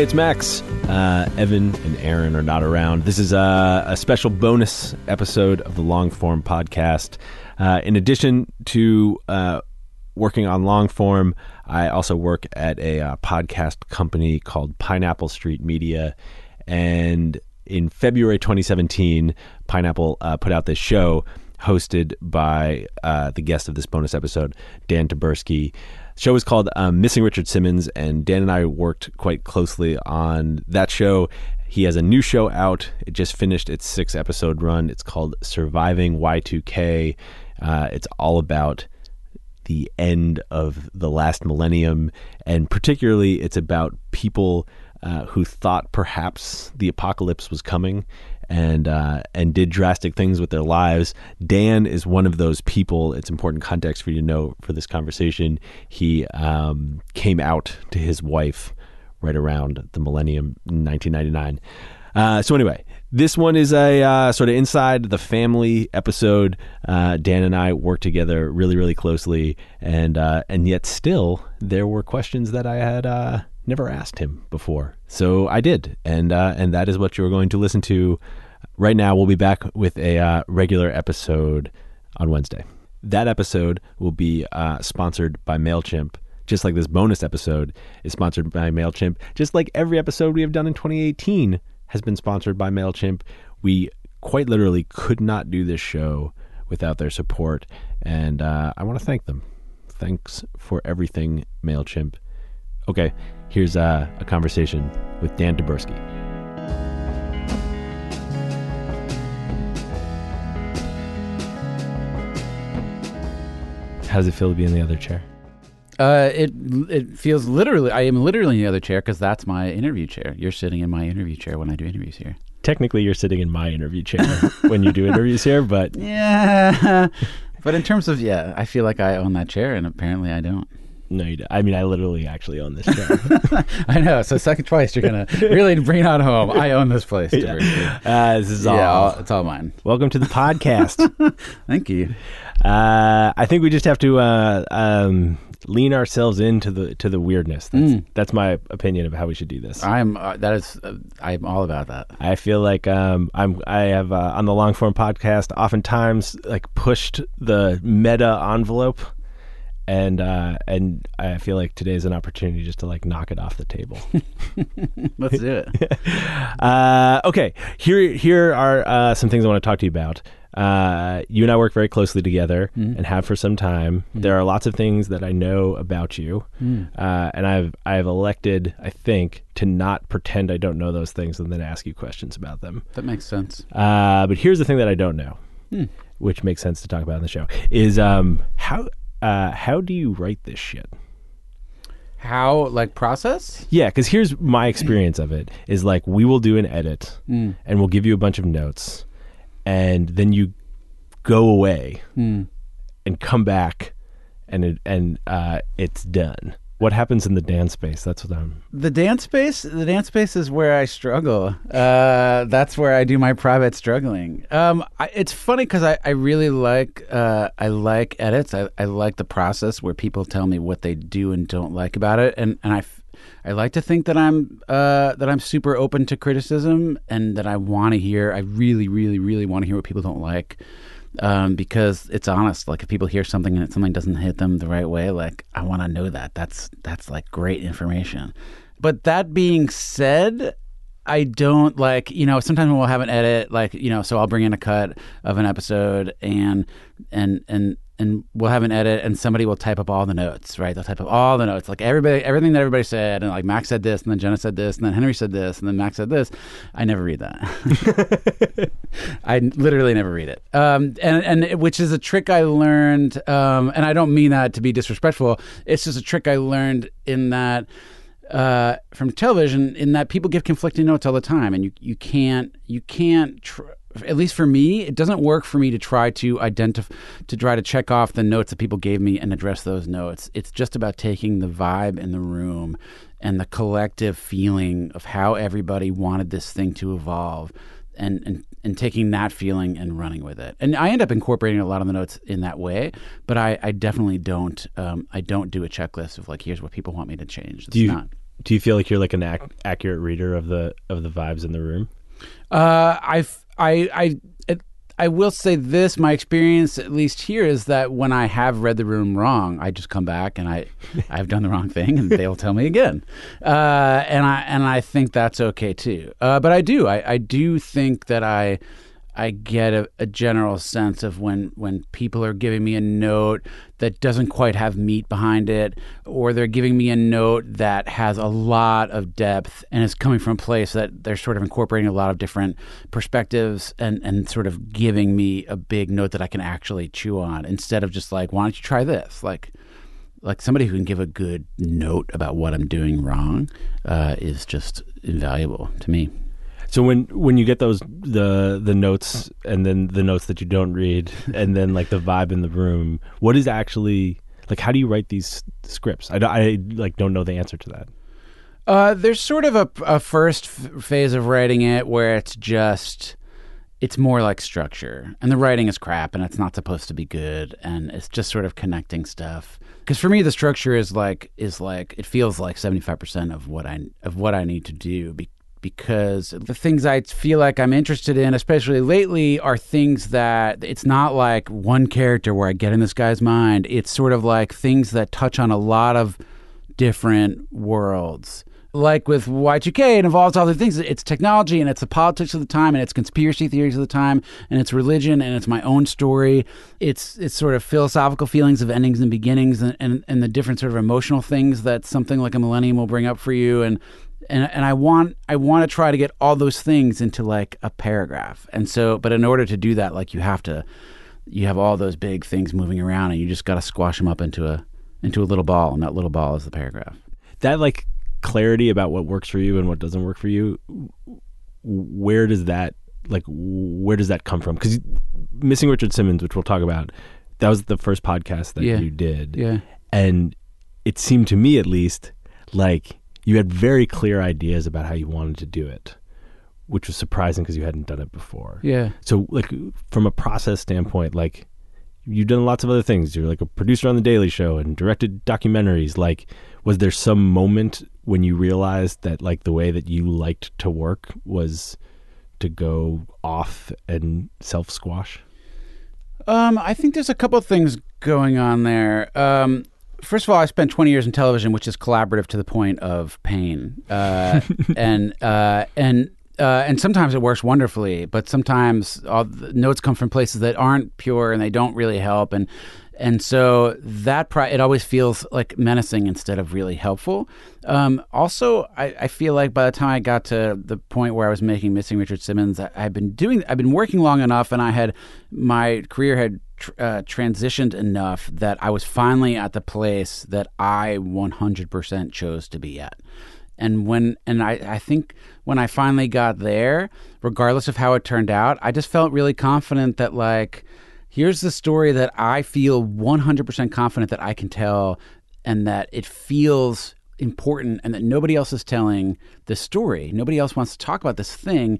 Hey, it's Max. Uh, Evan and Aaron are not around. This is a, a special bonus episode of the long form podcast. Uh, in addition to uh, working on long form, I also work at a uh, podcast company called Pineapple Street Media. And in February 2017, Pineapple uh, put out this show hosted by uh, the guest of this bonus episode, Dan Taberski show is called um, Missing Richard Simmons, and Dan and I worked quite closely on that show. He has a new show out. It just finished its six episode run. It's called Surviving Y2K. Uh, it's all about the end of the last millennium, and particularly, it's about people uh, who thought perhaps the apocalypse was coming and uh, and did drastic things with their lives. Dan is one of those people. It's important context for you to know for this conversation. He um, came out to his wife right around the millennium, 1999. Uh, so anyway, this one is a uh, sort of inside the family episode. Uh, Dan and I worked together really, really closely, and uh, and yet still there were questions that I had uh, never asked him before. So I did, and uh, and that is what you're going to listen to right now. We'll be back with a uh, regular episode on Wednesday. That episode will be uh, sponsored by Mailchimp. Just like this bonus episode is sponsored by Mailchimp. Just like every episode we have done in 2018 has been sponsored by Mailchimp. We quite literally could not do this show without their support, and uh, I want to thank them. Thanks for everything, Mailchimp. Okay, here's uh, a conversation with Dan Taberski. How does it feel to be in the other chair? Uh, it it feels literally. I am literally in the other chair because that's my interview chair. You're sitting in my interview chair when I do interviews here. Technically, you're sitting in my interview chair when you do interviews here, but Yeah, but in terms of yeah, I feel like I own that chair, and apparently I don't. No, you don't. I mean, I literally actually own this. I know. So second twice, you're gonna really bring it on home. I own this place. Yeah, uh, this is all. yeah all, it's all mine. Welcome to the podcast. Thank you. uh, I think we just have to uh, um, lean ourselves into the to the weirdness. That's, that's my opinion of how we should do this. I'm uh, that is uh, I'm all about that. I feel like um, I'm I have uh, on the long form podcast oftentimes like pushed the meta envelope, and uh, and I feel like today is an opportunity just to like knock it off the table. Let's do it. uh, okay, here here are uh, some things I want to talk to you about. Uh, you and I work very closely together and have for some time. There are lots of things that I know about you, uh, and I've I've elected, I think, to not pretend I don't know those things and then ask you questions about them. that makes sense. Uh, but here's the thing that I don't know, which makes sense to talk about in the show, is um, how uh, how do you write this shit? How like process? Yeah, because here's my experience of it: is like we will do an edit, and we'll give you a bunch of notes, and then you go away and come back, and it, and uh, it's done. What happens in the dance space? That's what I'm. The dance space, the dance space is where I struggle. Uh, that's where I do my private struggling. Um, I, it's funny because I, I really like uh, I like edits. I, I like the process where people tell me what they do and don't like about it, and and I I like to think that I'm uh, that I'm super open to criticism and that I want to hear. I really, really, really want to hear what people don't like um, because it's honest. Like if people hear something and something doesn't hit them the right way, like I want to know that. That's that's like great information. But that being said, I don't like you know sometimes we'll have an edit like you know so I'll bring in a cut of an episode and and and and we'll have an edit and somebody will type up all the notes right? They'll type up all the notes like everybody everything that everybody said and like Max said this and then Jenna said this and then Henry said this and then Max said this. I never read that. I literally never read it. Um, and and which is a trick I learned um, and I don't mean that to be disrespectful. It's just a trick I learned in that uh, from television in that people give conflicting notes all the time, and you you can't you can't. Tr- at least for me, it doesn't work for me to try to identify to try to check off the notes that people gave me and address those notes. It's just about taking the vibe in the room and the collective feeling of how everybody wanted this thing to evolve and, and and taking that feeling and running with it. And I end up incorporating a lot of the notes in that way, but I, I definitely don't um, I don't do a checklist of like here's what people want me to change. Do you not. do you feel like you're like an ac- accurate reader of the of the vibes in the room? Uh, I I I I will say this: my experience, at least here, is that when I have read the room wrong, I just come back and I I've done the wrong thing, and they'll tell me again. Uh, and I and I think that's okay too. Uh, but I do I, I do think that I. I get a, a, general sense of when, when people are giving me a note that doesn't quite have meat behind it, or they're giving me a note that has a lot of depth and is coming from a place that they're sort of incorporating a lot of different perspectives and, and sort of giving me a big note that I can actually chew on instead of just like, why don't you try this? Like, like somebody who can give a good note about what I'm doing wrong uh, is just invaluable to me. So when when you get those the the notes and then the notes that you don't read and then like the vibe in the room, what is actually like? How do you write these scripts? I, I like don't know the answer to that. Uh, there's sort of a, a first f- phase of writing it where it's just it's more like structure and the writing is crap and it's not supposed to be good and it's just sort of connecting stuff because for me the structure is like is like it feels like 75% of what i of what i need to do be, because the things I feel like I'm interested in, especially lately, are things that it's not like one character where I get in this guy's mind. It's sort of like things that touch on a lot of different worlds. Like with Y2K, it involves all the things. It's technology and it's the politics of the time and it's conspiracy theories of the time and it's religion and it's my own story. It's it's sort of philosophical feelings of endings and beginnings and, and, and the different sort of emotional things that something like a millennium will bring up for you and and and I want I want to try to get all those things into like a paragraph. And so, but in order to do that, like you have to, you have all those big things moving around, and you just got to squash them up into a into a little ball, and that little ball is the paragraph. That like clarity about what works for you and what doesn't work for you. Where does that like where does that come from? Because missing Richard Simmons, which we'll talk about, that was the first podcast that Yeah. you did, Yeah. and it seemed to me at least like you had very clear ideas about how you wanted to do it, which was surprising because you hadn't done it before. Yeah. So, like, from a process standpoint, like, you've done lots of other things. You're like a producer on The Daily Show and directed documentaries. Like, was there some moment when you realized that, like, the way that you liked to work was to go off and self squash? Um, I think there's a couple of things going on there. Um, first of all, I spent 20 years in television, which is collaborative to the point of pain, uh, and uh, and uh, and sometimes it works wonderfully, but sometimes all the notes come from places that aren't pure and they don't really help, and and so that pri- it always feels like menacing instead of really helpful. Um, also, I, I feel like by the time I got to the point where I was making Missing Richard Simmons, I, I've been doing, I've been working long enough, and I had my career had uh, transitioned enough that I was finally at the place that I 100% chose to be at. And when and I, I think when I finally got there, regardless of how it turned out, I just felt really confident that like here's the story that I feel 100% confident that I can tell and that it feels important and that nobody else is telling this story. Nobody else wants to talk about this thing.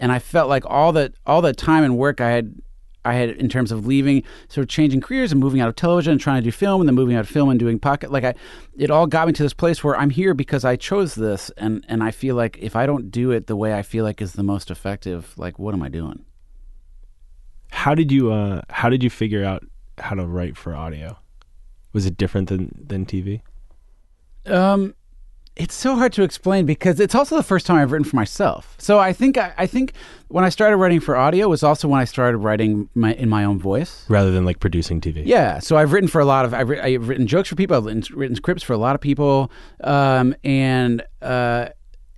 And I felt like all that all the time and work I had I had in terms of leaving, sort of changing careers and moving out of television and trying to do film, and then moving out of film and doing pocket. Like I, it all got me to this place where I'm here because I chose this, and and I feel like if I don't do it the way I feel like is the most effective, like what am I doing? How did you uh how did you figure out how to write for audio? Was it different than than TV? Um, it's so hard to explain because it's also the first time I've written for myself. So I think I, I think when I started writing for audio was also when I started writing my in my own voice. Rather than like producing TV. Yeah, so I've written for a lot of I've, I've written jokes for people. I've written, written scripts for a lot of people, um, and uh,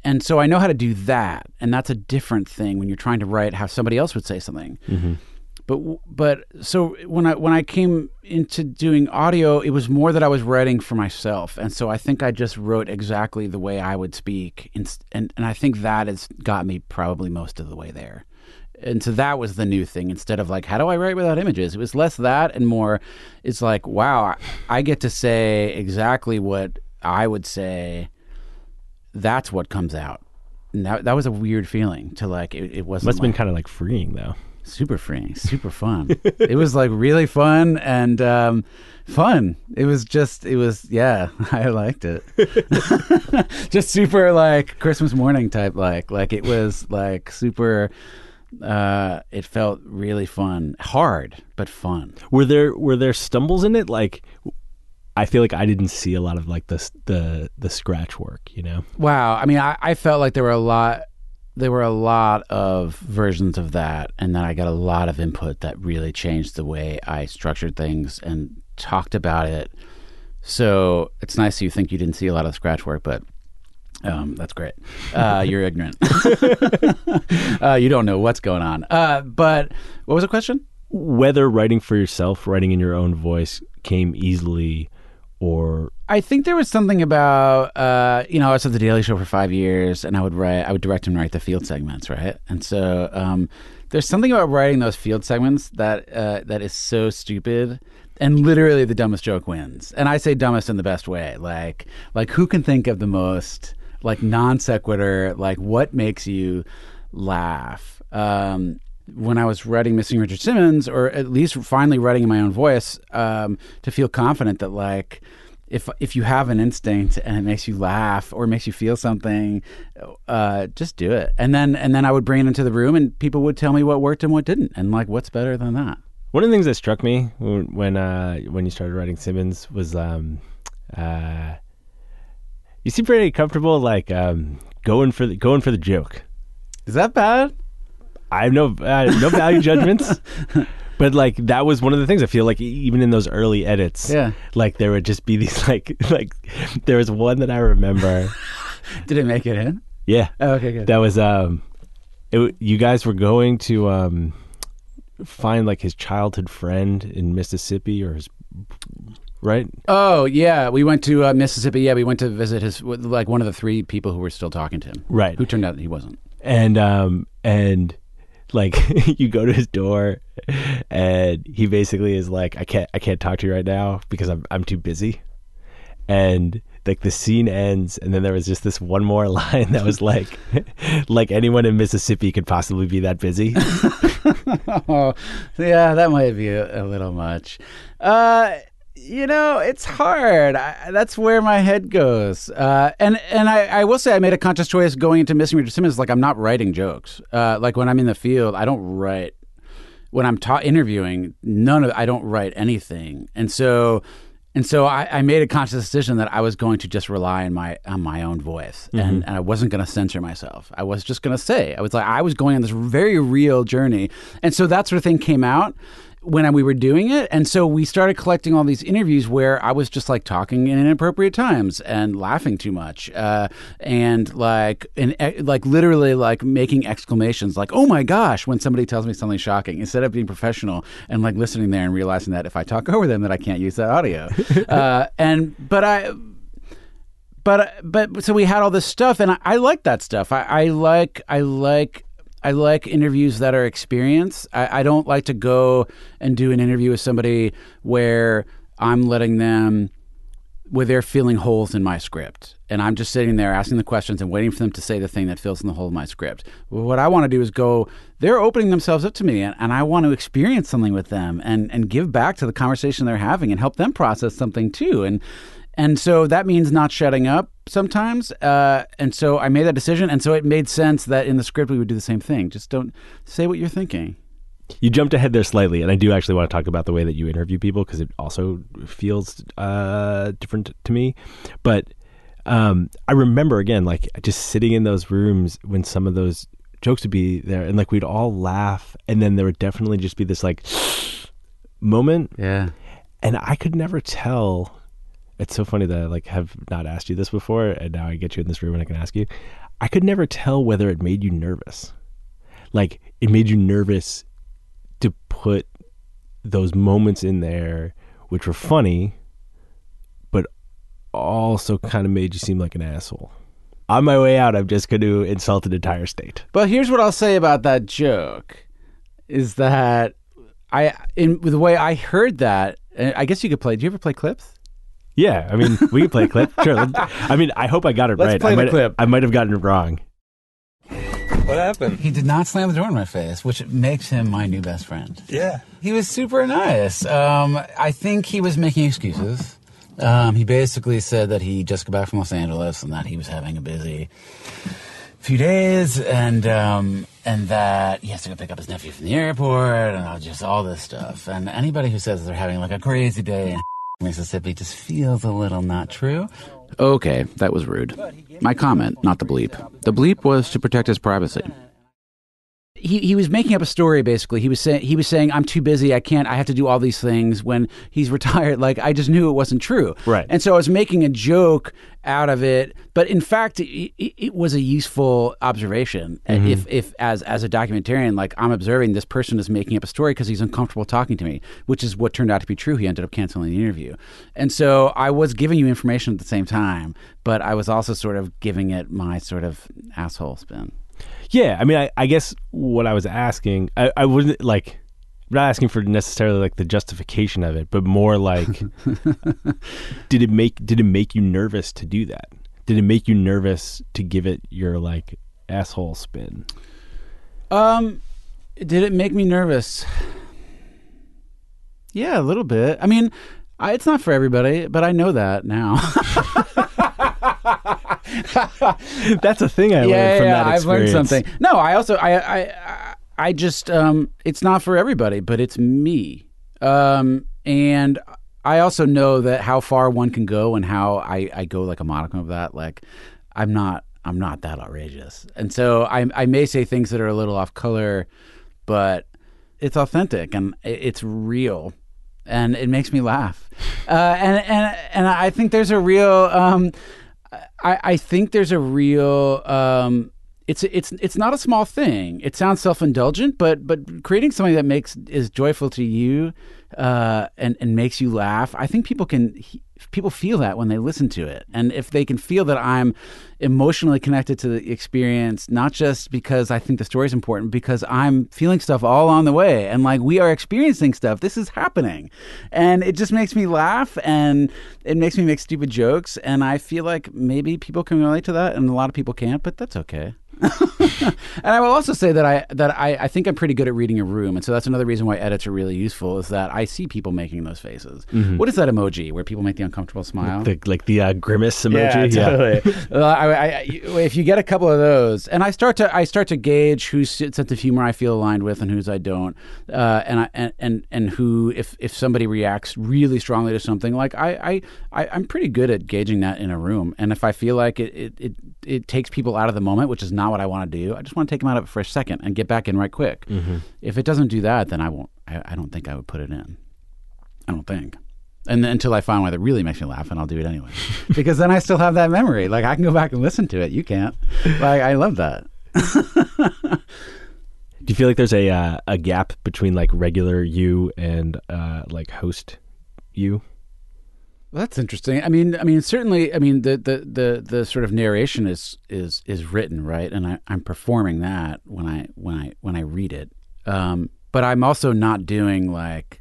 and so I know how to do that. And that's a different thing when you're trying to write how somebody else would say something. But but so when I when I came into doing audio, it was more that I was writing for myself, and so I think I just wrote exactly the way I would speak, and and, and I think that has got me probably most of the way there. And so that was the new thing. Instead of like, how do I write without images? It was less that and more. It's like, wow, I get to say exactly what I would say. That's what comes out. And that that was a weird feeling to like. It, it wasn't Must have been kind of like freeing though. Super freeing, super fun. it was like really fun and um, fun. It was just, it was, yeah, I liked it. just super like Christmas morning type, like, like it was like super. Uh, it felt really fun, hard but fun. Were there were there stumbles in it? Like, I feel like I didn't see a lot of like the the the scratch work. You know, Wow. I mean, I, I felt like there were a lot. There were a lot of versions of that, and then I got a lot of input that really changed the way I structured things and talked about it. So it's nice you think you didn't see a lot of scratch work, but um, that's great. Uh, you're ignorant. uh, you don't know what's going on. Uh, but what was the question? whether writing for yourself, writing in your own voice, came easily, or I think there was something about uh, you know I was at the Daily Show for five years, and I would write, I would direct and write the field segments, right? And so um, there's something about writing those field segments that uh, that is so stupid, and literally the dumbest joke wins. And I say dumbest in the best way, like like who can think of the most like non sequitur, like what makes you laugh? Um, when I was writing Missing Richard Simmons, or at least finally writing in my own voice, um, to feel confident that like if if you have an instinct and it makes you laugh or makes you feel something, uh, just do it. And then and then I would bring it into the room, and people would tell me what worked and what didn't, and like what's better than that. One of the things that struck me when when, uh, when you started writing Simmons was um, uh, you seem pretty comfortable, like um, going for the going for the joke. Is that bad? I have no uh, no value judgments, but like that was one of the things I feel like even in those early edits, Yeah. like there would just be these like like there was one that I remember, Did it make it in? yeah, Oh, okay, good. that was um, it, you guys were going to um, find like his childhood friend in Mississippi or his right Oh yeah, we went to uh, Mississippi. Yeah, we went to visit his like one of the three people who were still talking to him. Right. Who turned out that he wasn't. and um and like you go to his door and he basically is like i can't i can't talk to you right now because i'm i'm too busy and like the scene ends and then there was just this one more line that was like like anyone in mississippi could possibly be that busy oh, yeah, that might be a, a little much. Uh, you know, it's hard. I, that's where my head goes. Uh, and and I, I will say I made a conscious choice going into Missing Richard Simmons. Like I'm not writing jokes. Uh, like when I'm in the field, I don't write. When I'm ta- interviewing, none of I don't write anything. And so. And so I, I made a conscious decision that I was going to just rely on my on my own voice, and, and I wasn't going to censor myself. I was just going to say I was like I was going on this very real journey, and so that sort of thing came out when we were doing it, and so we started collecting all these interviews where I was just like talking in inappropriate times and laughing too much, uh, and like and like literally like making exclamations like "Oh my gosh!" when somebody tells me something shocking, instead of being professional and like listening there and realizing that if I talk over them, that I can't use that audio. uh, and but I but but so we had all this stuff, and I, I like that stuff. I, I like I like I like interviews that are experience. I, I don't like to go and do an interview with somebody where I'm letting them where they're filling holes in my script, and I'm just sitting there asking the questions and waiting for them to say the thing that fills in the hole in my script. What I want to do is go. They're opening themselves up to me, and, and I want to experience something with them and and give back to the conversation they're having and help them process something too. And and so that means not shutting up sometimes. Uh, and so I made that decision, and so it made sense that in the script we would do the same thing. Just don't say what you're thinking. You jumped ahead there slightly, and I do actually want to talk about the way that you interview people because it also feels uh, different to me. But um, I remember again, like just sitting in those rooms when some of those jokes would be there, and like we'd all laugh, and then there would definitely just be this like moment, Yeah. and I could never tell. It's so funny that I like have not asked you this before, and now I get you in this room and I can ask you. I could never tell whether it made you nervous. Like it made you nervous to put those moments in there, which were funny, but also kind of made you seem like an asshole. On my way out, I'm just going to insult an entire state. But here's what I'll say about that joke: is that I, in the way I heard that, I guess you could play. Do you ever play clips? Yeah, I mean, we can play a clip. Sure. I mean, I hope I got it Let's right. play I the might, clip. I might have gotten it wrong. What happened? He did not slam the door in my face, which makes him my new best friend. Yeah. He was super nice. Um, I think he was making excuses. Um, he basically said that he just got back from Los Angeles and that he was having a busy few days, and um, and that he has to go pick up his nephew from the airport, and all- just all this stuff. And anybody who says they're having like a crazy day in Mississippi just feels a little not true. Okay, that was rude. My comment, not the bleep. The bleep was to protect his privacy he he was making up a story basically. He was saying he was saying I'm too busy. I can't. I have to do all these things when he's retired. Like I just knew it wasn't true. Right. And so I was making a joke out of it, but in fact, it, it, was a useful observation. And mm-hmm. If if as as a documentarian, like I'm observing this person is making up a story because he's uncomfortable talking to me, which is what turned out to be true. He ended up canceling the interview, and so I was giving you information at the same time, but I was also sort of giving it my sort of asshole spin. Yeah, I mean, I, I guess what I was asking, I, I wasn't like, I'm not asking for necessarily like the justification of it, but more like, did it make did it make you nervous to do that? Did it make you nervous to give it your like asshole spin? Um, did it make me nervous? Yeah, a little bit. I mean, I, it's not for everybody, but I know that now. That's a thing I learned from that Yeah, I've learned something. No, I also I I I- I just um it's not for everybody, but it's me. Um and I also know that how far one can go and how I I go like a modicum of that like I'm not I'm not that outrageous. And so I I may say things that are a little off color, but it's authentic and it's real and it makes me laugh. Uh, and and and I think there's a real. Um, I, I think there's a real. Um, it's it's it's not a small thing. It sounds self indulgent, but but creating something that makes is joyful to you, uh, and and makes you laugh. I think people can people feel that when they listen to it, and if they can feel that I'm emotionally connected to the experience, not just because I think the story is important, because I'm feeling stuff all on the way, and like we are experiencing stuff. This is happening, and it just makes me laugh, and it makes me make stupid jokes, and I feel like maybe people can relate to that, and a lot of people can't, but that's okay. and I will also say that I that I, I think I'm pretty good at reading a room, and so that's another reason why edits are really useful. Is that I see people making those faces. What is that emoji where people make the uncomfortable smile? The, like the uh, grimace emoji. Yeah, totally. Well, I, I, I, if you get a couple of those, and I start to I start to gauge whose sense of humor I feel aligned with and whose I don't, uh, and I and, and and who if if somebody reacts really strongly to something, like I I, I I'm pretty good at gauging that in a room, and if I feel like it it, it, it takes people out of the moment, which is not what I want to do, I just want to take them out of it for a second and get back in right quick. If it doesn't do that, then I won't. I, I don't think I would put it in. I don't think. And then, until I find one that really makes me laugh, and I'll do it anyway, because then I still have that memory. Like I can go back and listen to it. You can't. Like I love that. Do you feel like there's a uh, a gap between like regular you and uh, like host you? Well, that's interesting. I mean, I mean, certainly. I mean, the the the, the sort of narration is is is written right, and I, I'm performing that when I when I when I read it. Um, but I'm also not doing like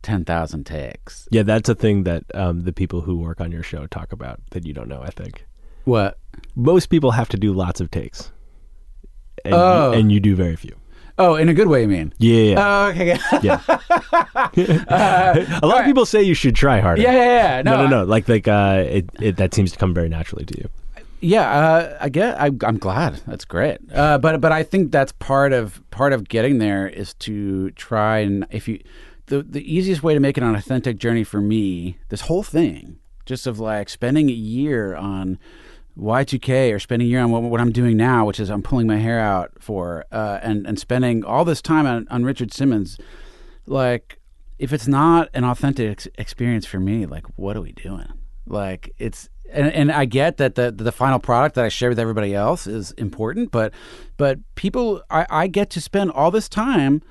ten thousand takes. Yeah, that's a thing that um, the people who work on your show talk about that you don't know. I think What? most people have to do lots of takes, and, Oh. you, and you do very few. Oh, in a good way, you mean? Yeah, yeah, Oh, okay. Yeah, yeah. a lot of people say you should try harder. yeah, yeah. No, No, no, no. Like, like, uh, it, it that seems to come very naturally to you. Yeah, uh, I get. I, I'm glad. That's great. Uh, but but I think that's part of part of getting there is to try and if you the the easiest way to make it an authentic journey for me. This whole thing, just of like spending a year on Y2K or spending a year on what, what I'm doing now, which is I'm pulling my hair out for, uh, and and spending all this time on, on Richard Simmons, like if it's not an authentic ex- experience for me, like what are we doing? Like it's and, and I get that the the final product that I share with everybody else is important, but but people I, I get to spend all this time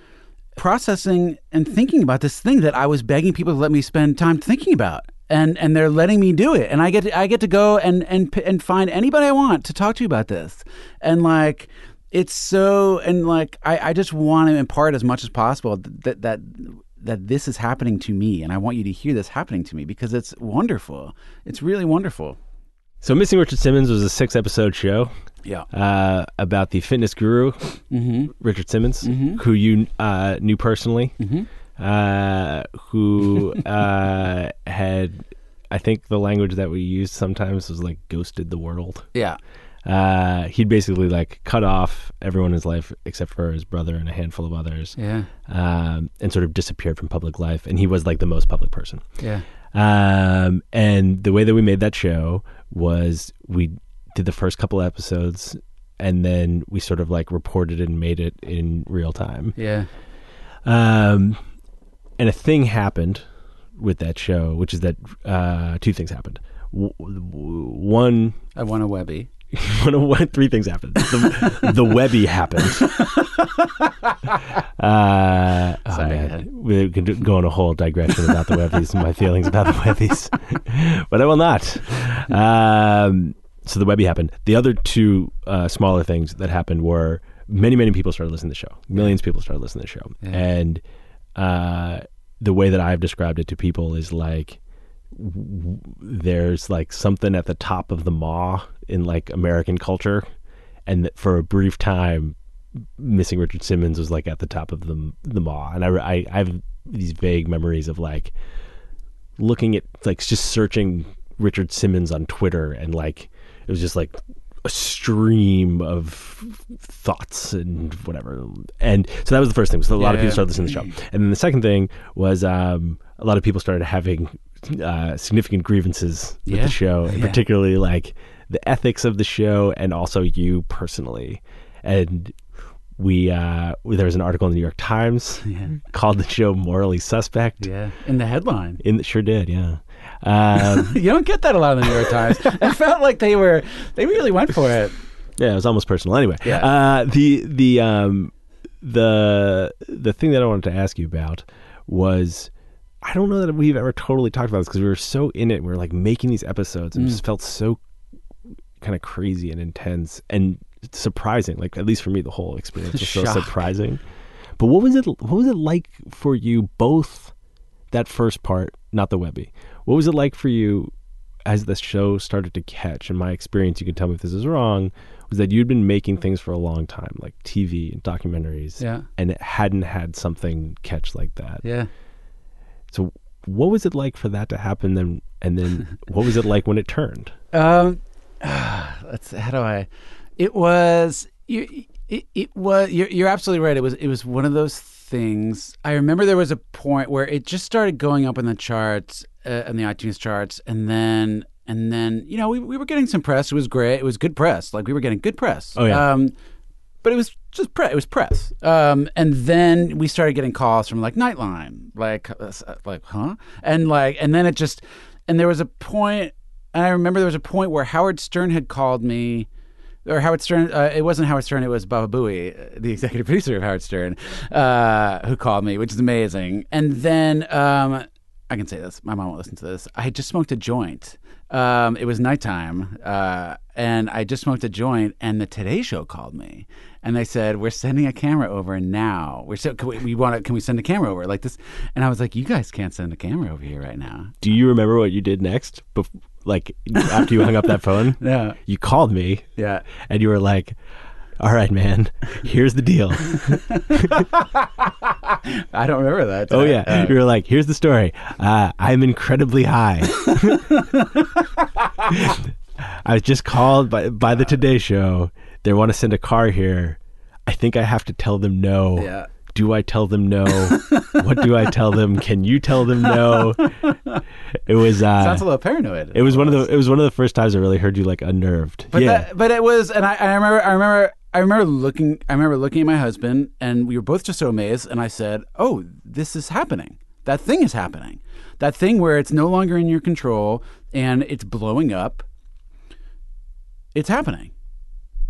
processing and thinking about this thing that I was begging people to let me spend time thinking about. And and they're letting me do it. And I get to, I get to go and and and find anybody I want to talk to about this. And like it's so and like I, I just want to impart as much as possible that that that this is happening to me and I want you to hear this happening to me because it's wonderful. It's really wonderful. So, Missing Richard Simmons was a six episode show Yeah. uh, about the fitness guru, Mm-hmm. Richard Simmons, who you uh, knew personally, uh, who uh, had, I think the language that we used sometimes was like ghosted the world. Yeah. Uh, he'd basically like cut off everyone in his life except for his brother and a handful of others, Yeah. um, and sort of disappeared from public life. And he was like the most public person. Yeah. Um, and the way that we made that show was we did the first couple episodes and then we sort of like reported and made it in real time. Yeah. Um, and a thing happened with that show, which is that uh, two things happened. W- w- one, I won a Webby. three things happened. The, the Webby happened. Uh, oh Sorry, man, we could go on a whole digression about the Webbies and my feelings about the Webbies, but I will not. Um, so the Webby happened. The other two uh, smaller things that happened were many, many people started listening to the show. Millions of people started listening to the show, and the way that I've described it to people is like w- there's like something at the top of the maw in like American culture, and for a brief time, missing Richard Simmons was like at the top of the the maw, and I, I I have these vague memories of like looking at like just searching Richard Simmons on Twitter, and like it was just like a stream of thoughts and whatever. And so that was the first thing. So a lot of people started listening to the show, and then the second thing was um, a lot of people started having uh, significant grievances with Yeah. the show, and Yeah. particularly like the ethics of the show, and also you personally. And we uh, there was an article in the New York Times Yeah. called the show morally suspect. Yeah. In the headline. In sure did, yeah. Um, You don't get that a lot in the New York Times. it felt like they were they really went for it. yeah, it was almost personal. Anyway, Yeah. uh, the the um, the the thing that I wanted to ask you about was I don't know that we've ever totally talked about this because we were so in it. We were like making these episodes and it Mm. just felt so kind of crazy and intense and surprising. Like at least for me, the whole experience was so surprising. But what was it? What was it like for you? Both that first part, not the Webby. What was it like for you as the show started to catch? In my experience, you can tell me if this is wrong. Was that you'd been making things for a long time, like TV and documentaries, Yeah. and it hadn't had something catch like that. Yeah. So, what was it like for that to happen? Then, and then, what was it like when it turned? Um, let's. How do I? It was. You. It, it was. You're, you're absolutely right. It was. It was one of those things. I remember there was a point where it just started going up in the charts, uh, in the iTunes charts, and then and then you know we we were getting some press. It was great. It was good press. Like we were getting good press. Oh, yeah. Um, but it was just press. It was press. Um, and then we started getting calls from like Nightline, like, uh, like, huh? And like, and then it just, and there was a point, and I remember there was a point where Howard Stern had called me, or Howard Stern. Uh, it wasn't Howard Stern. It was Baba Booey, uh, the executive producer of Howard Stern, uh, who called me, which is amazing. And then, um, I can say this. My mom won't listen to this. I had just smoked a joint. Um, it was nighttime, uh, and I just smoked a joint. And the Today Show called me, and they said, "We're sending a camera over now. We're so can we, we want to? Can we send a camera over like this?" And I was like, "You guys can't send a camera over here right now." Do you remember what you did next? Bef- like after you hung up that phone? Yeah. You called me Yeah. and you were like, "All right, man. Here's the deal." I don't remember that. Oh Uh, yeah, you were like, "Here's the story. Uh, I'm incredibly high. I was just called by by the Today Show. They want to send a car here. I think I have to tell them no. Yeah. Do I tell them no? what do I tell them? Can you tell them no? It was uh, Sounds a little paranoid. it was one of the it was one of the first times I really heard you like unnerved. But yeah. that, but it was, and I, I remember, I remember, I remember looking, I remember looking at my husband, and we were both just so amazed. And I said, "Oh, this is happening. That thing is happening. That thing where it's no longer in your control and it's blowing up. It's happening.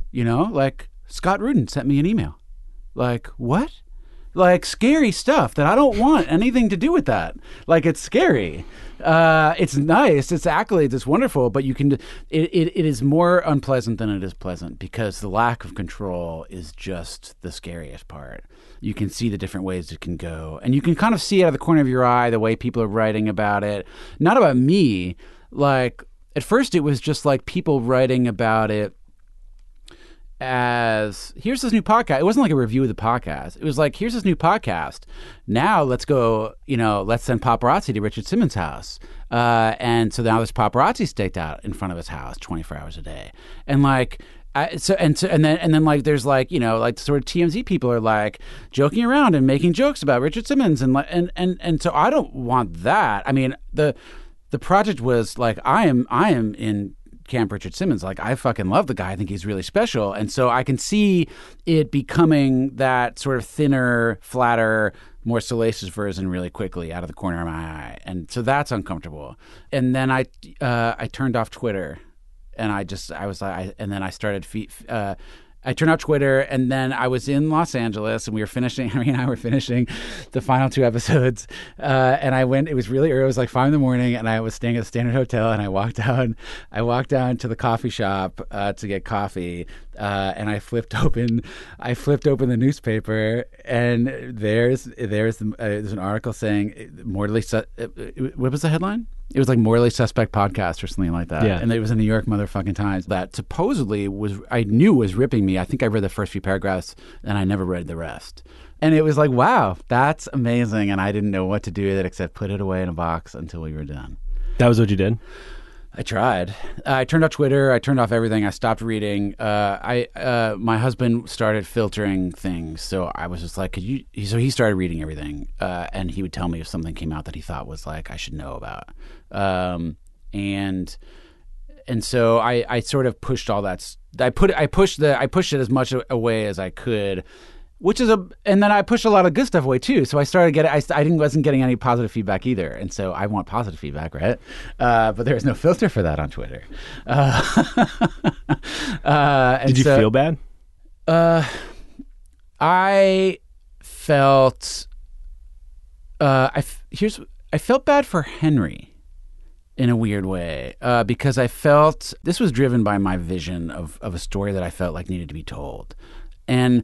You know, like Scott Rudin sent me an email. Like what? Like scary stuff that I don't want anything to do with that. Like it's scary. Uh, it's nice. It's accolades. It's wonderful. But you can. It, it it is more unpleasant than it is pleasant because the lack of control is just the scariest part. You can see the different ways it can go, and you can kind of see out of the corner of your eye the way people are writing about it. Not about me. Like at first, it was just like people writing about it as here's this new podcast. It wasn't like a review of the podcast. It was like here's this new podcast. Now let's go. You know, let's send paparazzi to Richard Simmons' house. Uh, and so now there's paparazzi staked out in front of his house 24 hours a day. And like. I, so and so and then and then like there's like you know like sort of TMZ people are like joking around and making jokes about Richard Simmons and like and and and so I don't want that. I mean the the project was like I am I am in Camp Richard Simmons. Like I fucking love the guy. I think he's really special, and so I can see it becoming that sort of thinner, flatter, more salacious version really quickly out of the corner of my eye, and so that's uncomfortable. And then I uh, I turned off Twitter, and I just I was like, I, and then I started fe- uh, I turned off Twitter, and then I was in Los Angeles, and we were finishing. Henry and I were finishing the final two episodes, uh, and I went. It was really early. It was like five in the morning, and I was staying at the Standard Hotel, and I walked down. I walked down to the coffee shop uh, to get coffee, uh, and I flipped open. I flipped open the newspaper, and there's there's uh, there's an article saying mortally. Su- uh, what was the headline? It was like morally suspect podcast or something like that. Yeah. And it was in the New York motherfucking Times that supposedly was I knew was ripping me. I think I read the first few paragraphs and I never read the rest. And it was like, wow, that's amazing. And I didn't know what to do with it except put it away in a box until we were done. that was what you did. I tried. Uh, I turned off Twitter. I turned off everything. I stopped reading. Uh, I uh, my husband started filtering things, so I was just like, "Could you?" So he started reading everything, uh, and he would tell me if something came out that he thought was like I should know about. Um, and and so I, I sort of pushed all that. I put I pushed the I pushed it as much away as I could, which is a and then I pushed a lot of good stuff away too. So I started getting I, I didn't wasn't getting any positive feedback either, and so I want positive feedback, right? Uh, but there's no filter for that on Twitter. Uh, uh, and Did you so- feel bad? uh, I felt. Uh, I f- here's I felt bad for Henry, in a weird way, uh, because I felt this was driven by my vision of of a story that I felt like needed to be told, and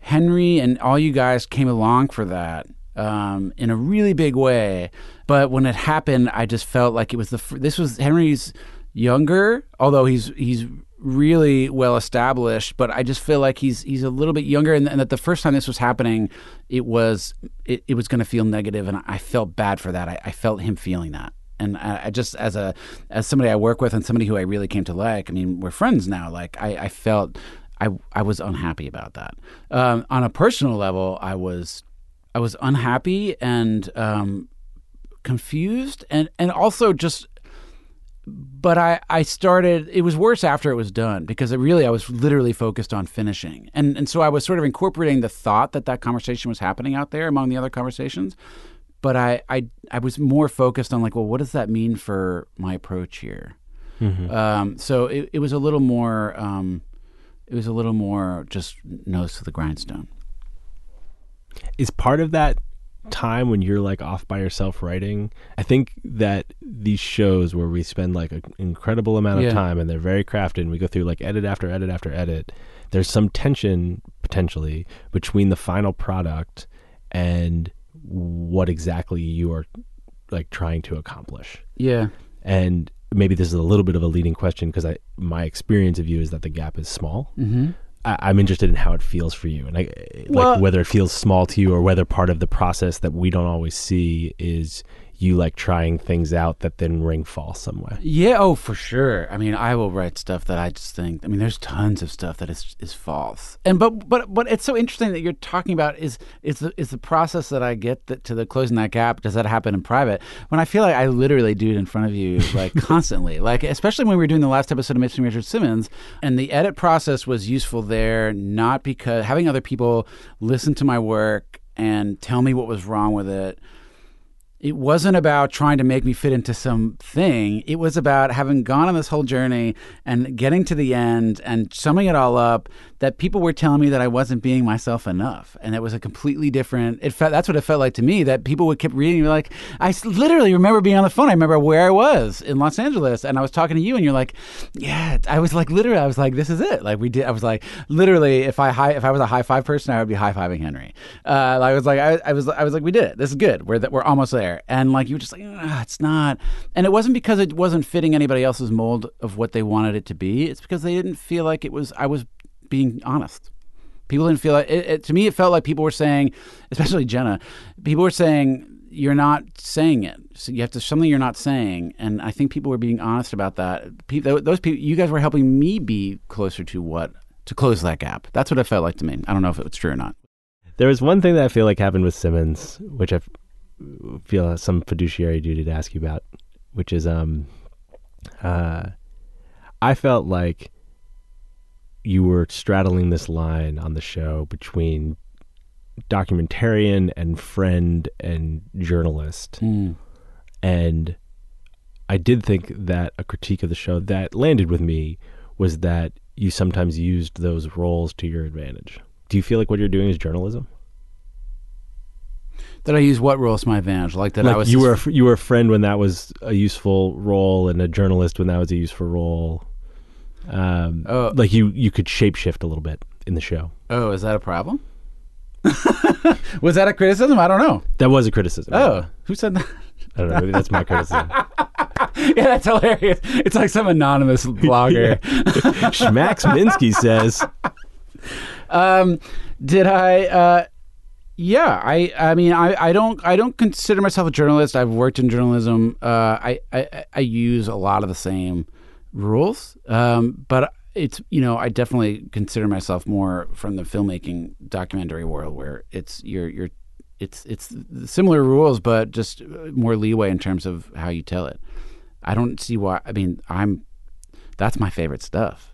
Henry and all you guys came along for that um, in a really big way. But when it happened, I just felt like it was the this was Henry's younger, although he's he's really well established. But I just feel like he's he's a little bit younger, and, and that the first time this was happening, it was it, it was going to feel negative, and I felt bad for that. I, I felt him feeling that. And I, I just as a as somebody I work with and somebody who I really came to like, I mean, we're friends now. Like I, I felt I I was unhappy about that. Um, on a personal level, I was I was unhappy and um, confused, and and also just. But I, I started. It was worse after it was done because it really I was literally focused on finishing, and and so I was sort of incorporating the thought that that conversation was happening out there among the other conversations, but I I, I was more focused on like, well, what does that mean for my approach here? Um, so it, it was a little more. Um, it was a little more just nose to the grindstone. Is part of that time when you're like off by yourself writing. I think that these shows where we spend like an incredible amount Yeah. of time and they're very crafted and we go through like edit after edit after edit, there's some tension potentially between the final product and what exactly you are like trying to accomplish. Yeah. And maybe this is a little bit of a leading question because I my experience of you is that the gap is small. Mm-hmm. I, I'm interested in how it feels for you, and I, Well- like whether it feels small to you, or whether part of the process that we don't always see is you like trying things out that then ring false somewhere. Yeah, oh, for sure. I mean, I will write stuff that I just think. I mean, there's tons of stuff that is is false. And but but but it's so interesting that you're talking about is is the is the process that I get that, to the closing that gap. Does that happen in private? When I feel like I literally do it in front of you, like constantly. Like especially when we were doing the last episode of Missing Richard Simmons, and the edit process was useful there, not because having other people listen to my work and tell me what was wrong with it it wasn't about trying to make me fit into some thing. It was about having gone on this whole journey and getting to the end and summing it all up. That people were telling me that I wasn't being myself enough, and it was a completely different. It felt that's what it felt like to me. That people would keep reading me like I literally remember being on the phone. I remember where I was in Los Angeles, and I was talking to you, and you're like, "Yeah." I was like, literally, I was like, "This is it." Like we did. I was like, literally, if I high, if I was a high five person, I would be high fiving Henry. Uh, I was like, I, I was, I was like, we did it. This is good. We're we're almost there. And like you were just like, ah, it's not. And it wasn't because it wasn't fitting anybody else's mold of what they wanted it to be. It's because they didn't feel like it was. I was being honest. People didn't feel like it, it. To me, it felt like people were saying, especially Jenna, people were saying you're not saying it. So you have to something you're not saying, and I think people were being honest about that. Pe- tho- those people, you guys were helping me be closer to what to close that gap. That's what it felt like to me. I don't know if it's true or not. There was one thing that I feel like happened with Simmons, which I f- feel some fiduciary duty to ask you about, which is um, uh, I felt like you were straddling this line on the show between documentarian and friend and journalist, and I did think that a critique of the show that landed with me was that you sometimes used those roles to your advantage. Do you feel like what you're doing is journalism? That I use what role to my advantage? Like that I was you were a you were a friend when that was a useful role, and a journalist when that was a useful role. Um, Oh. like you you could shapeshift a little bit in the show. Oh, is that a problem? was that a criticism? I don't know. That was a criticism. Oh, who said that? I don't know. Maybe that's my criticism. yeah, that's hilarious. It's like some anonymous blogger. Schmax Minsky says, Um, did I? Uh, yeah, I. I mean, I, I don't. I don't consider myself a journalist. I've worked in journalism. Uh, I, I. I use a lot of the same rules. Um, but it's you know I definitely consider myself more from the filmmaking documentary world where it's you're you're it's it's similar rules but just more leeway in terms of how you tell it. I don't see why. I mean, I'm that's my favorite stuff.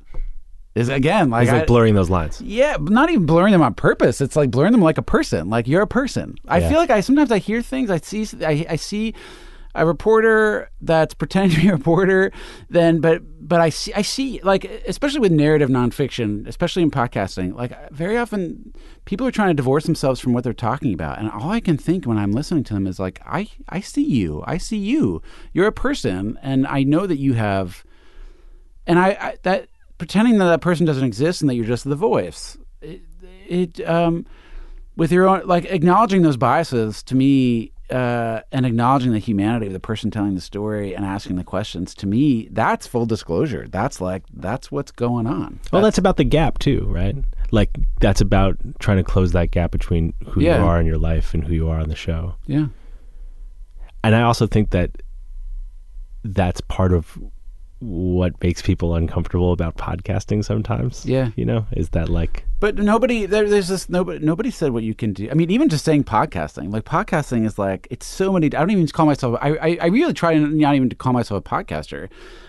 Is again like, it's like I- blurring those lines. yeah, but not even blurring them on purpose. It's like blurring them like a person. Like you're a person. I Yeah. feel like I sometimes I hear things. I see I, I see a reporter that's pretending to be a reporter. Then, but but I see I see like especially with narrative nonfiction, especially in podcasting. Like very often people are trying to divorce themselves from what they're talking about, and all I can think when I'm listening to them is like I I see you. I see you. You're a person, and I know that you have and I, I that pretending that that person doesn't exist and that you're just the voice it, it um with your own like acknowledging those biases to me uh, and acknowledging the humanity of the person telling the story and asking the questions to me that's full disclosure that's like that's what's going on Well, that's about the gap too, right? Like that's about trying to close that gap between who Yeah. you are in your life and who you are on the show. yeah And I also think that that's part of what makes people uncomfortable about podcasting sometimes. Yeah. You know, is that like But nobody there, there's this nobody nobody said what you can do. I mean, even just saying podcasting, like podcasting is like it's so many. I don't even call myself. I I, I really try not even to call myself a podcaster.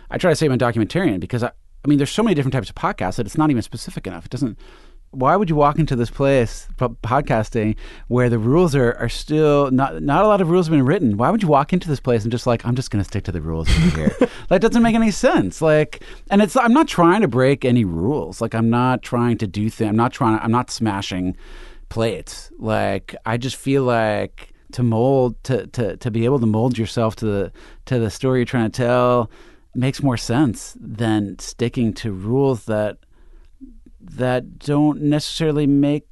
I try to say I'm a documentarian because I I mean, there's so many different types of podcasts that it's not even specific enough. It doesn't. Why would you walk into this place, po- podcasting, where the rules are, are still not not a lot of rules have been written? Why would you walk into this place and just like I'm just going to stick to the rules over here? that doesn't make any sense. Like, and it's I'm not trying to break any rules. Like I'm not trying to do things. I'm not trying. I'm not smashing plates. Like I just feel like to mold to, to to be able to mold yourself to the to the story you're trying to tell makes more sense than sticking to rules that that don't necessarily make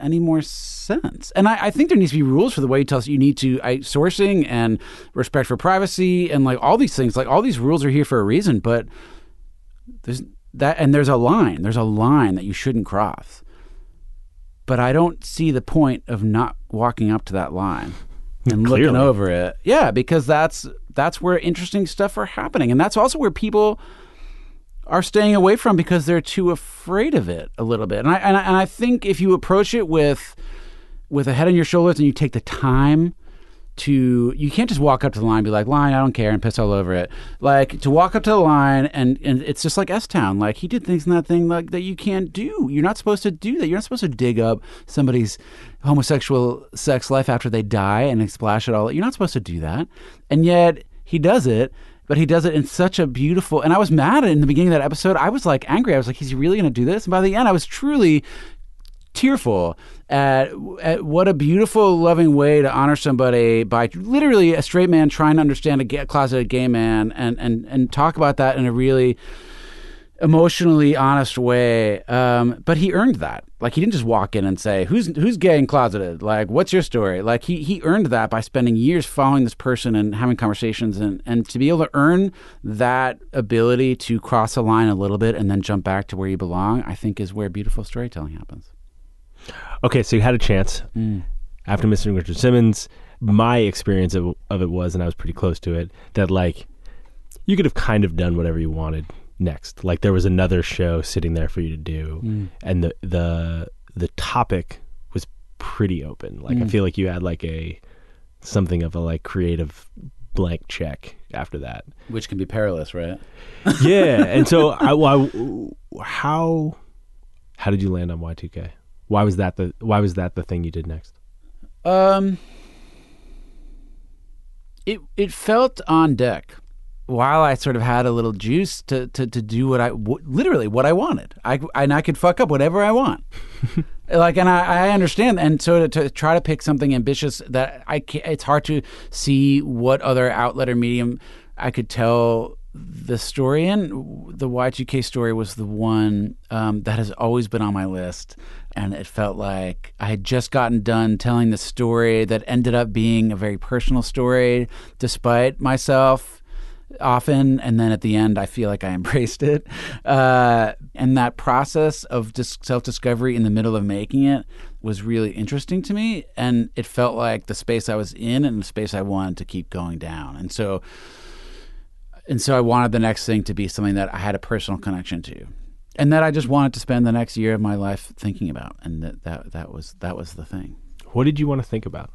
any more sense. And I, I, think there needs to be rules for the way you tell us you need to I, sourcing and respect for privacy and like all these things. Like all these rules are here for a reason, but there's that and there's a line. There's a line that you shouldn't cross. But I don't see the point of not walking up to that line and Clearly. looking over it. Yeah, because that's that's where interesting stuff are happening, and that's also where people are staying away from because they're too afraid of it a little bit. And I and I, and I think if you approach it with with a head on your shoulders and you take the time to you can't just walk up to the line and be like line i don't care and piss all over it. Like to walk up to the line and and it's just like s-town. Like he did things in that thing like that you can't do. You're not supposed to do that. You're not supposed to dig up somebody's homosexual sex life after they die and splash it all. You're not supposed to do that. And yet he does it but he does it in such a beautiful and i was mad in the beginning of that episode. I was like angry. I was like he's really going to do this? And by the end i was truly tearful at, at, what a beautiful, loving way to honor somebody by literally a straight man trying to understand a gay, closeted gay man and, and, and talk about that in a really emotionally honest way. Um, but he earned that. Like he didn't just walk in and say, "Who's who's gay and closeted? Like, what's your story?" Like he he earned that by spending years following this person and having conversations and and to be able to earn that ability to cross a line a little bit and then jump back to where you belong. I think is where beautiful storytelling happens. Okay, so you had a chance after Mr. Richard Simmons. My experience of, of it was, and I was pretty close to it, that like you could have kind of done whatever you wanted next. Like there was another show sitting there for you to do, and the the the topic was pretty open. Like I feel like you had like a something of a like creative blank check after that. Which can be perilous, right? Yeah, and so I, I how how did you land on Y two K? Why was that the Why was that the thing you did next? Um, it it felt on deck while I sort of had a little juice to to, to do what I w- literally what I wanted. I and I could fuck up whatever I want. like and I, I understand and so to, to try to pick something ambitious that I can't, it's hard to see what other outlet or medium I could tell the story in the Y2K story was the one um, that has always been on my list and it felt like I had just gotten done telling the story that ended up being a very personal story despite myself often and then at the end i feel like i embraced it. Uh, and that process of dis- self-discovery in the middle of making it was really interesting to me and it felt like the space i was in and the space i wanted to keep going down. And so and so i wanted the next thing to be something that i had a personal connection to and that i just wanted to spend the next year of my life thinking about and that that, that was that was the thing. What did you want to think about?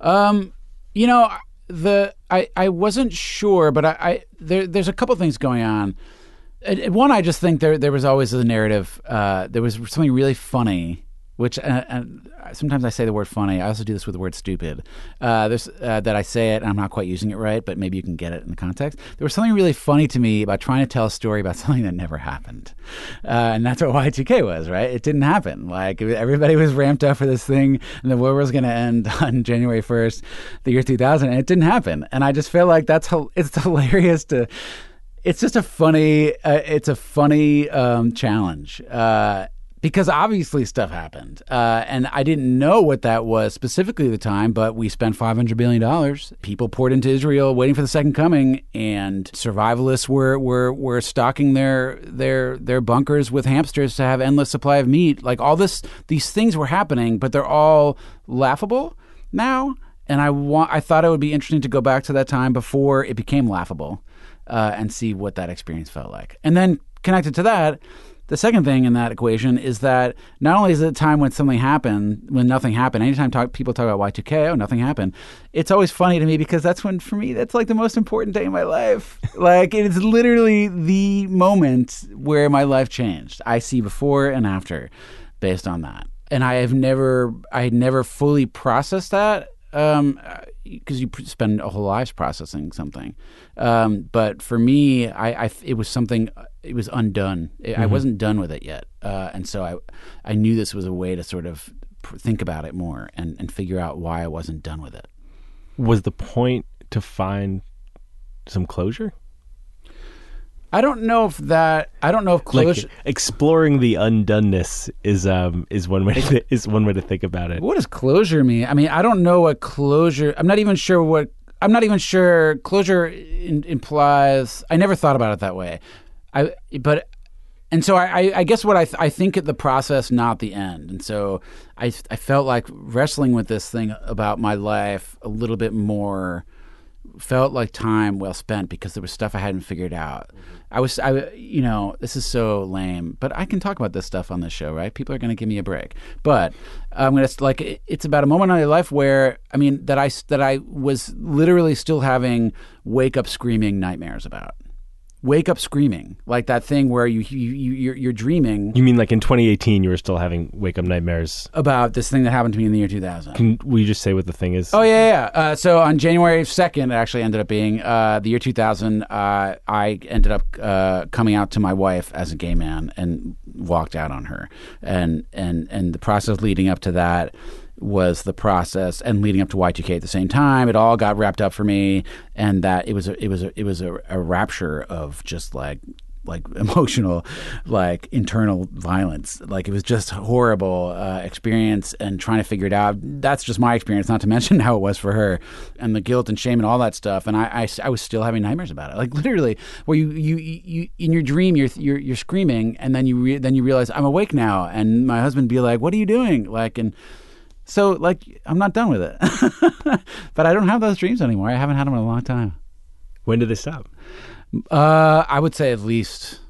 um, you know, the I, I wasn't sure, but I, I there there's a couple things going on. And One, I just think there there was always a narrative. Uh, there was something really funny, which uh, sometimes I say the word funny. I also do this with the word stupid. Uh, there's uh, that I say it, and I'm not quite using it right, but maybe you can get it in the context. There was something really funny to me about trying to tell a story about something that never happened, uh, and that's what Y2K was. Right? It didn't happen. Like everybody was ramped up for this thing, and the world was going to end on January 1st, the year 2000, and it didn't happen. And I just feel like that's it's hilarious to it's just a funny uh, it's a funny um, challenge because obviously stuff happened. Uh, and i didn't know what that was specifically at the time but we spent $500 billion people poured into israel waiting for the second coming and survivalists were, were, were stocking their, their, their bunkers with hamsters to have endless supply of meat. Like all this these things were happening but they're all laughable now. And I want I thought it would be interesting to go back to that time before it became laughable uh, and see what that experience felt like. And then connected to that, the second thing in that equation is that not only is it a time when something happened, when nothing happened. Anytime talk, people talk about Y2K, oh, nothing happened. It's always funny to me because that's when, for me, that's like the most important day in my life. like it is literally the moment where my life changed. I see before and after, based on that. And I have never, I had never fully processed that um because you spend a whole life processing something um but for me i, I it was something it was undone I- i wasn't done with it yet uh and so i i knew this was a way to sort of pr- think about it more and, and figure out why I wasn't done with it. Was the point to find some closure? I don't know if that. I don't know if closure. Like exploring the undoneness is um is one way to, is one way to think about it. what does closure mean? I mean, I don't know what closure. I'm not even sure what. I'm not even sure closure in, implies. I never thought about it that way. I but. And so I, I, guess what I, th- I think the process, not the end. And so I, I felt like wrestling with this thing about my life a little bit more felt like time well spent because there was stuff I hadn't figured out. Mm-hmm. I was, I, you know, this is so lame, but I can talk about this stuff on this show, right? People are going to give me a break. But I'm going to like, it- it's about a moment in my life where, I mean, that I that I was literally still having wake up screaming nightmares about. Wake up screaming, like that thing where you you, you you're, you're dreaming You mean like in 2018 you were still having wake up nightmares? about this thing that happened to me in the year 2000. Can we just say what the thing is? Oh yeah, yeah. Uh, so on January second, it actually ended up being uh, the year two thousand. Uh, I ended up uh, coming out to my wife as a gay man and walked out on her, and and and the process leading up to that was the process and leading up to Y2K at the same time. It all got wrapped up for me, and that it was a, it was a, it was a, a rapture of just like like emotional like internal violence. Like it was just horrible uh, experience and trying to figure it out. That's just my experience not to mention how it was for her and the guilt and shame and all that stuff. And i, I, I was still having nightmares about it. Like literally where you, you you in your dream you're you're, you're screaming and then you re- then you realize i'm awake now and my husband be like what are you doing? Like and so like i'm not done with it but i don't have those dreams anymore i haven't had them in a long time When did they stop? uh, I would say at least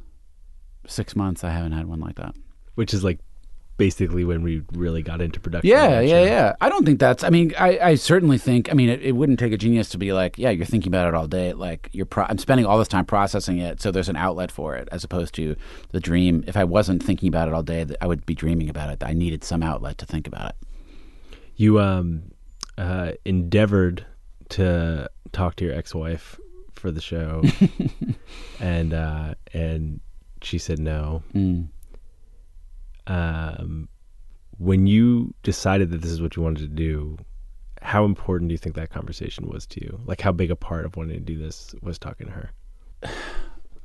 six months. I haven't had one like that. Which is like basically when we really got into production. Yeah, yeah, yeah. I don't think that's. I mean, I, I certainly think. I mean, it, it wouldn't take a genius to be like, yeah, you're thinking about it all day. Like you're. Pro- I'm spending all this time processing it, so there's an outlet for it, as opposed to the dream. If I wasn't thinking about it all day, I would be dreaming about it. I needed some outlet to think about it. You um uh endeavored to talk to your ex-wife for the show and uh and she said no. Mm. Um when you decided that this is what you wanted to do, how important do you think that conversation was to you? Like how big a part of wanting to do this was talking to her?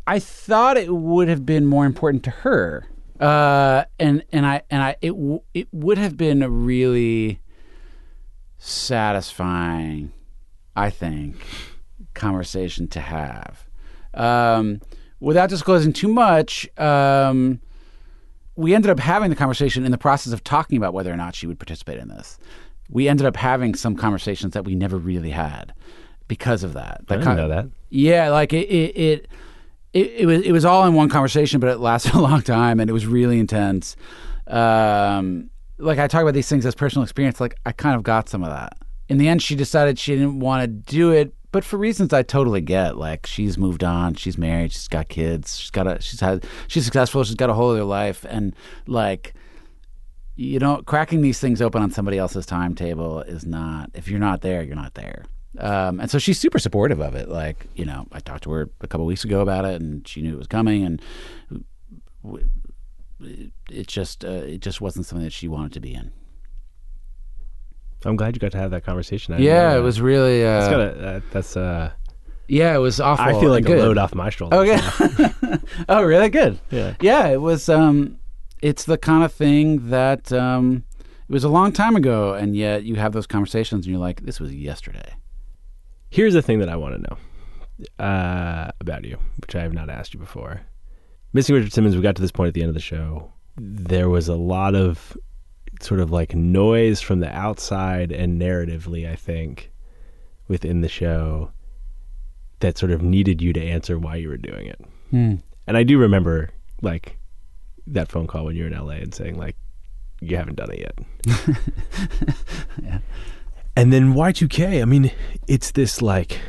I thought it would have been more important to her, uh, and and I and I it w- it would have been a really satisfying, I think, conversation to have. Um, without disclosing too much, um, we ended up having the conversation in the process of talking about whether or not she would participate in this. We ended up having some conversations that we never really had because of that. I didn't kind- know that. yeah, like it, it, it, it, it was it was all in one conversation, but it lasted a long time, and it was really intense. Um, like I talk about these things as personal experience. Like I kind of got some of that. In the end, she decided she didn't want to do it, but for reasons I totally get. Like she's moved on, she's married, she's got kids, she's got a, she's had, she's successful, she's got a whole other life, and like you know, cracking these things open on somebody else's timetable is not. If you're not there, you're not there. Um, and so she's super supportive of it. Like, you know, I talked to her a couple weeks ago about it, and she knew it was coming, and it- it just uh, it just wasn't something that she wanted to be in. I'm glad you got to have that conversation. I Yeah, know it was really. Uh, That's gotta, that, that's uh yeah, it was awful. I feel like good. a load off my shoulders. Oh yeah. oh, really good. Yeah. Yeah, it was. Um, it's the kind of thing that um, it was a long time ago, and yet you have those conversations, and you're like, "This was yesterday." Here's the thing that I want to know uh, about you, which I have not asked you before. Missing Richard Simmons, we got to this point at the end of the show. There was a lot of sort of like noise from the outside and narratively, I think, within the show that sort of needed you to answer why you were doing it. Hmm. And I do remember like that phone call when you were in LA and saying like you haven't done it yet. Yeah. And then Y2K, I mean, it's this like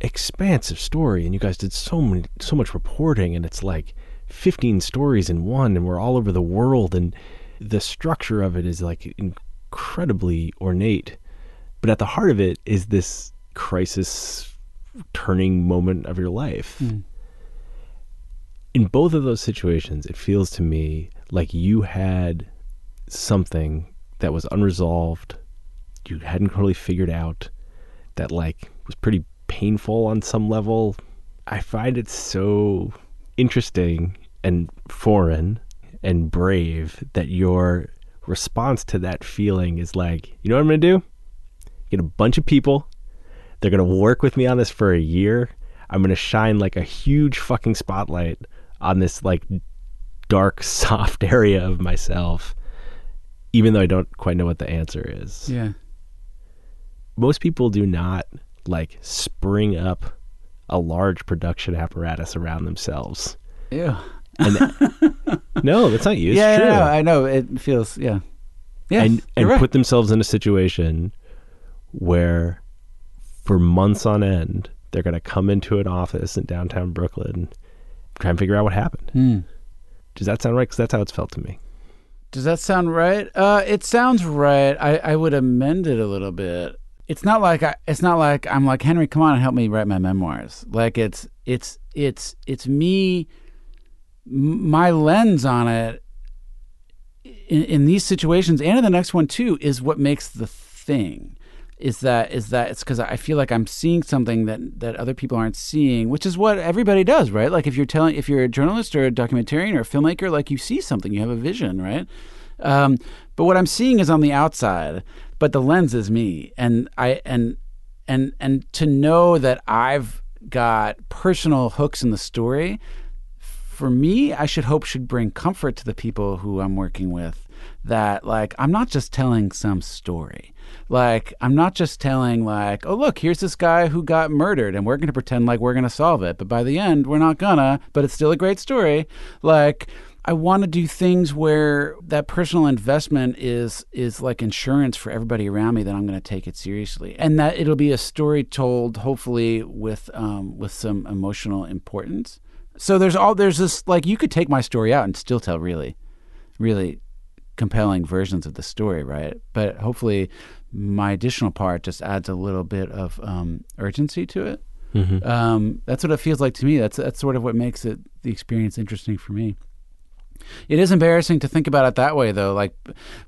expansive story and you guys did so many so much reporting and it's like 15 stories in one and we're all over the world and the structure of it is like incredibly ornate. But at the heart of it is this crisis turning moment of your life. Hmm. In both of those situations, it feels to me like you had something that was unresolved, you hadn't totally figured out, that like was pretty painful on some level. I find it so interesting and foreign and brave that your response to that feeling is like, you know what I'm going to do? Get a bunch of people. They're going to work with me on this for a year. I'm going to shine like a huge fucking spotlight on this like dark, soft area of myself, even though I don't quite know what the answer is. Yeah. Most people do not like spring up a large production apparatus around themselves. Yeah. And no, that's not you. It's yeah, true. no, I know. It feels yeah. Yeah. and and right. put themselves in a situation where for months on end they're going to come into an office in downtown Brooklyn and try and figure out what happened. Hmm. Does that sound right? Because that's how it's felt to me. Does that sound right? Uh, it sounds right. I, I would amend it a little bit. It's not like I, it's not like I'm like Henry. Come on and help me write my memoirs. Like it's it's it's it's me. My lens on it in, in these situations and in the next one too is what makes the thing. Is that is that it's because I feel like I'm seeing something that that other people aren't seeing, which is what everybody does, right? Like if you're telling, if you're a journalist or a documentarian or a filmmaker, like you see something, you have a vision, right? Um, but what I'm seeing is on the outside, but the lens is me, and I and and and to know that I've got personal hooks in the story for me, I should hope should bring comfort to the people who I'm working with that like I'm not just telling some story. Like I'm not just telling like, oh look, here's this guy who got murdered and we're going to pretend like we're going to solve it, but by the end we're not gonna, but it's still a great story. Like I want to do things where that personal investment is is like insurance for everybody around me that I'm going to take it seriously, and that it'll be a story told hopefully with um, with some emotional importance. So there's all there's this like you could take my story out and still tell really, really compelling versions of the story, right? But hopefully, my additional part just adds a little bit of um, urgency to it. Um, that's what it feels like to me. That's that's sort of what makes it the experience interesting for me. It is embarrassing to think about it that way, though. Like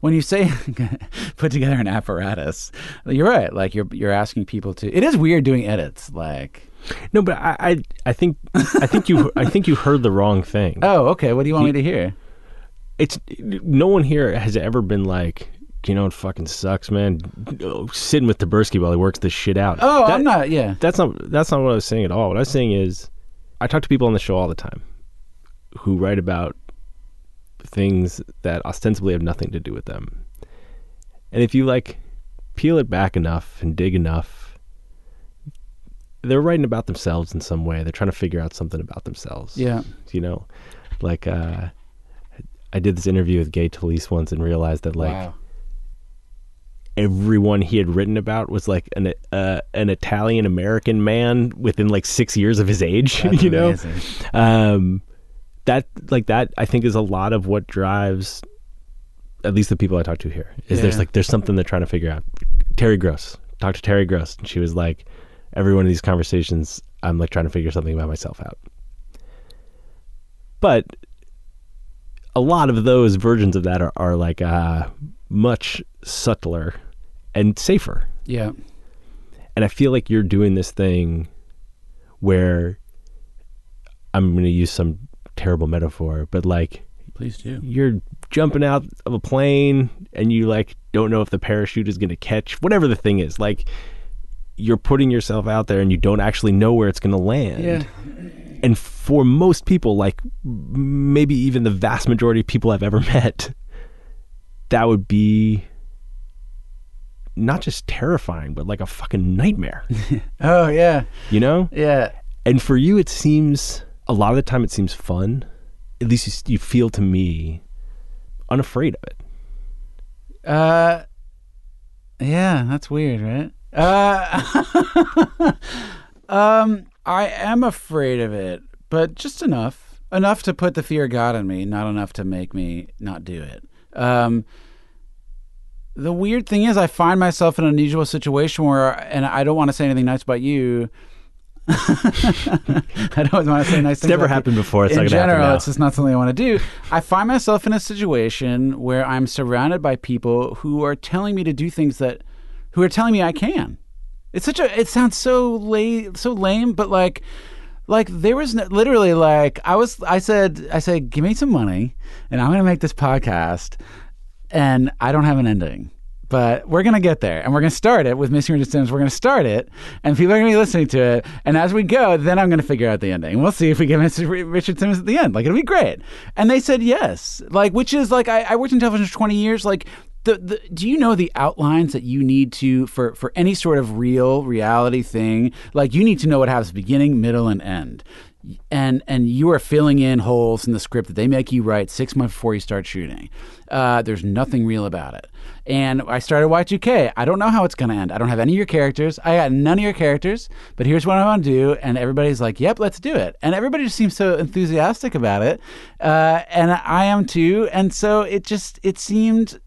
when you say put together an apparatus, you're right. Like you're you're asking people to. It is weird doing edits. Like, No, but I, I, I think, I think you, I think you heard the wrong thing. oh, okay. What do you want me to hear? It's no one here has ever been like, you know, it fucking sucks, man. Oh, Sitting with Taberski while he works this shit out. Oh, That- I'm not. Yeah. That's not that's not what I was saying at all. What I was saying is, I talk to people on the show all the time who write about things that ostensibly have nothing to do with them. And if you like peel it back enough and dig enough, they're writing about themselves in some way. They're trying to figure out something about themselves. Yeah. You know, like uh, I did this interview with Gay Talese once and realized that like wow. everyone he had written about was like an uh, an Italian American man within like six years of his age. That's you know, um, that like that I think is a lot of what drives at least the people I talk to here is there's like there's something they're trying to figure out. Terry Gross talked to Terry Gross and she was like, every one of these conversations I'm like trying to figure something about myself out. But a lot of those versions of that are, are like uh, much subtler and safer. Yeah. And I feel like you're doing this thing where I'm going to use some terrible metaphor, but like Please do. you're jumping out of a plane and you like don't know if the parachute is going to catch whatever the thing is. Like you're putting yourself out there and you don't actually know where it's going to land. Yeah. And for most people, like maybe even the vast majority of people I've ever met, that would be not just terrifying, but like a fucking nightmare, Oh yeah. you know? Yeah. And for you, it seems a lot of the time it seems fun. At least you, you feel to me unafraid of it. Uh, yeah, that's weird, right? Uh, um, I am afraid of it, but just enough, enough to put the fear of God in me, not enough to make me not do it. Um, the weird thing is, I find myself in an unusual situation where, and I don't want to say anything nice about you. I don't want to say nice It's things. never about happened before. It's in not going to happen general, it's just not something I want to do. I find myself in a situation where I'm surrounded by people who are telling me to do things that, who are telling me I can. It's such a. It sounds so lame, so lame, but like, like there was no, literally like I was. I said, I said, give me some money, and I'm going to make this podcast, and I don't have an ending. But we're gonna get there, and we're gonna start it with Missing Richard Simmons. We're gonna start it, and people are gonna be listening to it. And as we go, then I'm gonna figure out the ending. We'll see if we get Mr. Richard Simmons at the end. Like it'll be great. And they said yes. Like which is like I, I worked in television for 20 years. Like the, the do you know the outlines that you need to for for any sort of real reality thing? Like you need to know what happens beginning, middle, and end and and you are filling in holes in the script that they make you write six months before you start shooting. Uh, there's nothing real about it. And I started Y2K. I don't know how it's going to end. I don't have any of your characters. I got none of your characters. But here's what I want to do. And everybody's like, "Yep, let's do it." And everybody just seems so enthusiastic about it. Uh, and I am too. And so it just it seemed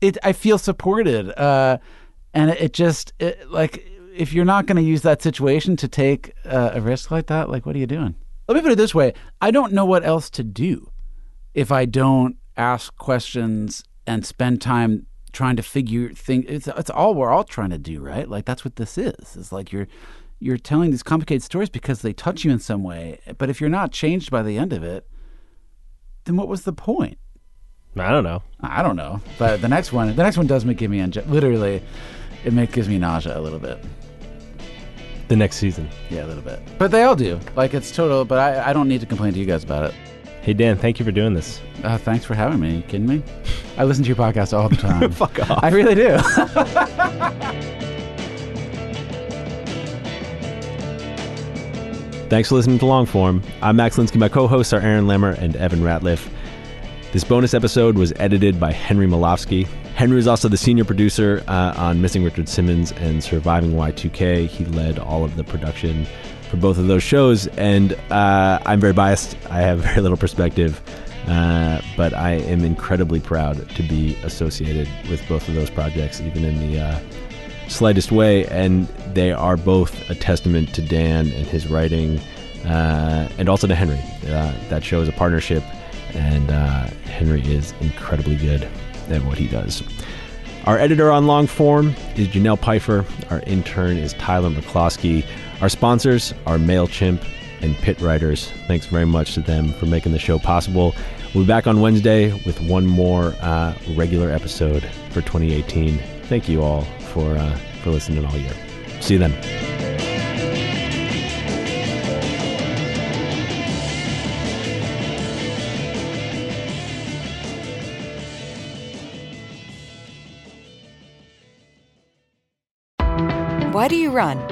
it. I feel supported. Uh, and it, just it, like if you're not going to use that situation to take uh, a risk like that, like what are you doing? Let me put it this way: I don't know what else to do if I don't ask questions and spend time trying to figure things. It's, it's all we're all trying to do, right? Like that's what this is. It's like you're you're telling these complicated stories because they touch you in some way. But if you're not changed by the end of it, then what was the point? I don't know. I don't know. But the next one, the next one does make give me literally, it make, gives me nausea a little bit. The next season. Yeah, a little bit. But they all do. Like it's total. But I, I don't need to complain to you guys about it. Hey Dan, thank you for doing this. Uh, thanks for having me. You kidding me? I listen to your podcast all the time. Fuck off. I really do. Thanks for listening to Longform. I'm Max Linsky. My co-hosts are Aaron Lammer and Evan Ratliff. This bonus episode was edited by Henry Molofsky. Henry is also the senior producer uh, on Missing Richard Simmons and Surviving Y2K. He led all of the production for both of those shows, and uh, I'm very biased. I have very little perspective, uh, but I am incredibly proud to be associated with both of those projects, even in the uh, slightest way. And they are both a testament to Dan and his writing, uh, and also to Henry. Uh, that show is a partnership, and uh, Henry is incredibly good at what he does. Our editor on Longform is Jenelle Pifer. Our intern is Tyler McCloskey. Our sponsors are MailChimp and Pit Writers. Thanks very much to them for making the show possible. We'll be back on Wednesday with one more uh, regular episode for 2018. Thank you all for uh, for listening all year. See you then. Why do you run?